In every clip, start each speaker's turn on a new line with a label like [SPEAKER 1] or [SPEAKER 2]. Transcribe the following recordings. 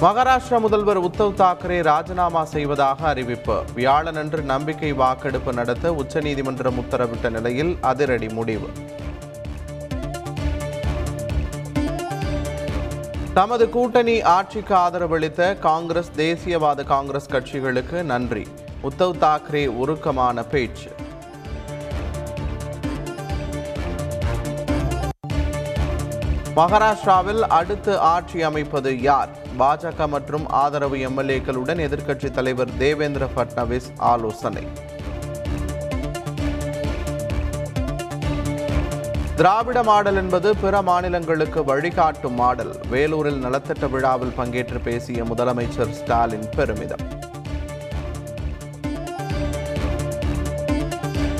[SPEAKER 1] மகாராஷ்டிரா முதல்வர் உத்தவ் தாக்கரே ராஜினாமா செய்வதாக அறிவிப்பு. வியாழனன்று நம்பிக்கை வாக்கெடுப்பு நடத்த உச்சநீதிமன்றம் உத்தரவிட்ட நிலையில் அதிரடி முடிவு. தமது கூட்டணி ஆட்சிக்கு ஆதரவளித்த காங்கிரஸ் தேசியவாத காங்கிரஸ் கட்சிகளுக்கு நன்றி. உத்தவ் தாக்கரே உருக்கமான பேச்சு. மகாராஷ்டிராவில் அடுத்து ஆட்சி அமைப்பது யார்? பாஜக மற்றும் ஆதரவு எம்எல்ஏக்களுடன் எதிர்க்கட்சித் தலைவர் தேவேந்திர பட்னவிஸ் ஆலோசனை. திராவிட மாடல் என்பது பிற மாநிலங்களுக்கு வழிகாட்டும் மாடல். வேலூரில் நலத்திட்ட விழாவில் பங்கேற்று பேசிய முதலமைச்சர் ஸ்டாலின் பெருமிதம்.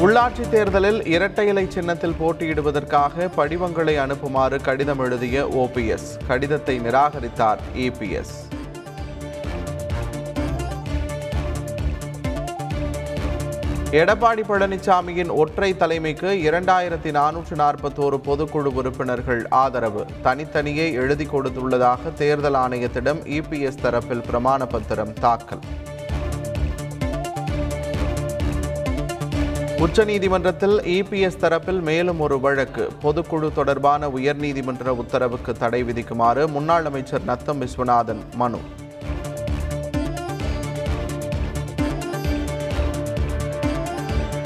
[SPEAKER 1] உள்ளாட்சி தேர்தலில் இரட்டை இலை சின்னத்தில் போட்டியிடுவதற்காக படிவங்களை அனுப்புமாறு கடிதம் எழுதிய ஓபிஎஸ் கடிதத்தை நிராகரித்தார் இபிஎஸ் எடப்பாடி பழனிசாமியின் ஒற்றை தலைமைக்கு இரண்டாயிரத்தி நானூற்று நாற்பத்தோரு பொதுக்குழு உறுப்பினர்கள் ஆதரவு. தனித்தனியே எழுதி கொடுத்துள்ளதாக தேர்தல் ஆணையத்திடம் இபிஎஸ் தரப்பில் பிரமாண பத்திரம் தாக்கல். உச்சநீதிமன்றத்தில் இபிஎஸ் தரப்பில் மேலும் ஒரு வழக்கு. பொதுக்குழு தொடர்பான உயர்நீதிமன்ற உத்தரவுக்கு தடை விதிக்குமாறு முன்னாள் அமைச்சர் நத்தம் விஸ்வநாதன் மனு.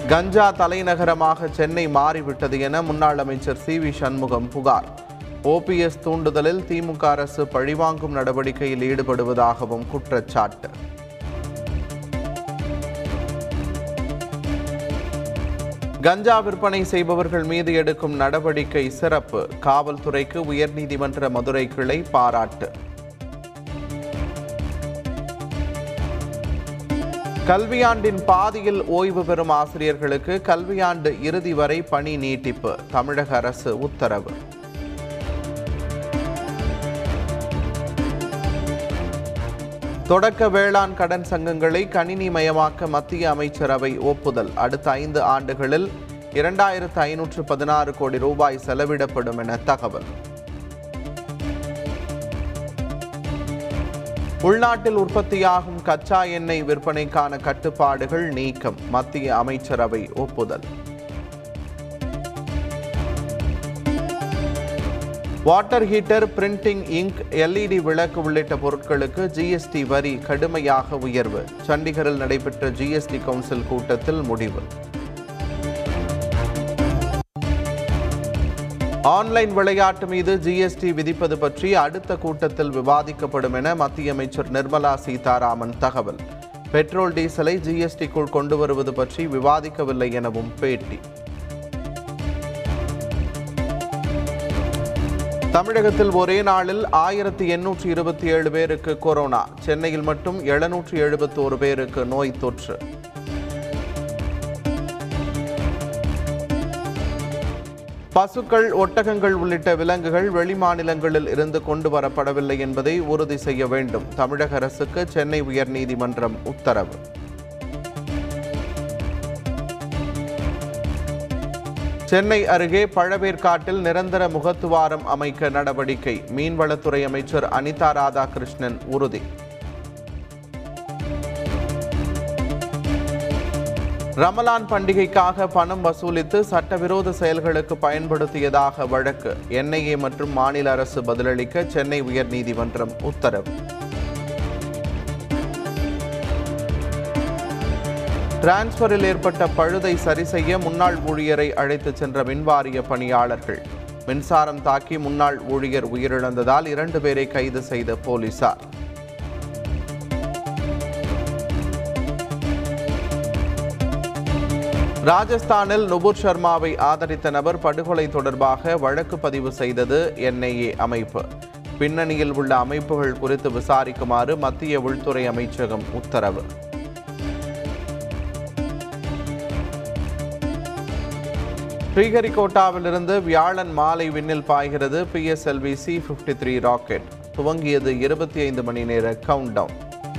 [SPEAKER 1] கஞ்சா தலைநகரமாக சென்னை மாறிவிட்டது என முன்னாள் அமைச்சர் சி வி சண்முகம் புகார். ஓபிஎஸ் தூண்டுதலில் திமுக அரசு பழிவாங்கும் நடவடிக்கையில் ஈடுபடுவதாகவும் குற்றச்சாட்டு. கஞ்சா விற்பனை செய்பவர்கள் மீது எடுக்கும் நடவடிக்கை சிறப்பு. காவல்துறைக்கு உயர்நீதிமன்ற மதுரை கிளை பாராட்டு. கல்வியாண்டின் பாதியில் ஓய்வு பெறும் ஆசிரியர்களுக்கு கல்வியாண்டு இறுதி வரை பணி நீட்டிப்பு. தமிழக அரசு உத்தரவு. தொடக்க வேளாண் கடன் சங்கங்களை கணினி மயமாக்க மத்திய அமைச்சரவை ஒப்புதல். அடுத்த ஐந்து ஆண்டுகளில் இரண்டாயிரத்து ஐநூற்று பதினாறு கோடி ரூபாய் செலவிடப்படும் என தகவல். உள்நாட்டில் உற்பத்தியாகும் கச்சா எண்ணெய் விற்பனைக்கான கட்டுப்பாடுகள் நீக்கம் மத்திய அமைச்சரவை ஒப்புதல். Water heater printing ink LED விளக்கு உள்ளிட்ட பொருட்களுக்கு ஜிஎஸ்டி வரி கடுமையாக உயர்வு. சண்டிகரில் நடைபெற்ற ஜிஎஸ்டி கவுன்சில் கூட்டத்தில் முடிவு. ஆன்லைன் விளையாட்டு மீது ஜிஎஸ்டி விதிப்பது பற்றி அடுத்த கூட்டத்தில் விவாதிக்கப்படும் என மத்திய அமைச்சர் நிர்மலா சீதாராமன் தகவல். பெட்ரோல் டீசலை ஜிஎஸ்டிக்குள் கொண்டு வருவது பற்றி விவாதிக்கவில்லை எனவும் பேட்டி. தமிழகத்தில் ஒரே நாளில் ஆயிரத்தி எண்ணூற்றி இருபத்தி ஏழு பேருக்கு கொரோனா. சென்னையில் மட்டும் எழுநூற்றி எழுபத்தோரு பேருக்கு நோய் தொற்று. பசுக்கள் ஒட்டகங்கள் உள்ளிட்ட விலங்குகள் வெளிமாநிலங்களில் இருந்து கொண்டு வரப்படவில்லை என்பதை உறுதி செய்ய வேண்டும். தமிழக அரசுக்கு சென்னை உயர்நீதிமன்றம் உத்தரவு. சென்னை அருகே பழவேற்காட்டில் நிரந்தர முகத்துவாரம் அமைக்க நடவடிக்கை. மீன்வளத்துறை அமைச்சர் அனிதா ராதாகிருஷ்ணன் உறுதி. ரமலான் பண்டிகைக்காக பணம் வசூலித்து சட்டவிரோத செயல்களுக்கு பயன்படுத்தியதாக வழக்கு. என்ஐஏ மற்றும் மாநில அரசு பதிலளிக்க சென்னை உயர்நீதிமன்றம் உத்தரவு. டிரான்ஸ்பரில் ஏற்பட்ட பழுதை சரி செய்ய முன்னாள் ஊழியரை அழைத்துச் சென்ற மின்வாரிய பணியாளர்கள். மின்சாரம் தாக்கி முன்னாள் ஊழியர் உயிரிழந்ததால் இரண்டு பேரை கைது செய்த போலீசார். ராஜஸ்தானில் நுபுர் சர்மாவை ஆதரித்த நபர் படுகொலை தொடர்பாக வழக்கு பதிவு செய்தது என்ஐஏ அமைப்பு. பின்னணியில் உள்ள அமைப்புகள் குறித்து விசாரிக்குமாறு மத்திய உள்துறை அமைச்சகம் உத்தரவு. ஸ்ரீஹரிகோட்டாவிலிருந்து வியாழன் மாலை விண்ணில் பாய்கிறது. PSLV C fifty three rocket துவங்கியது இருபத்தி ஐந்து மணி நேர கவுண்ட் டவுன்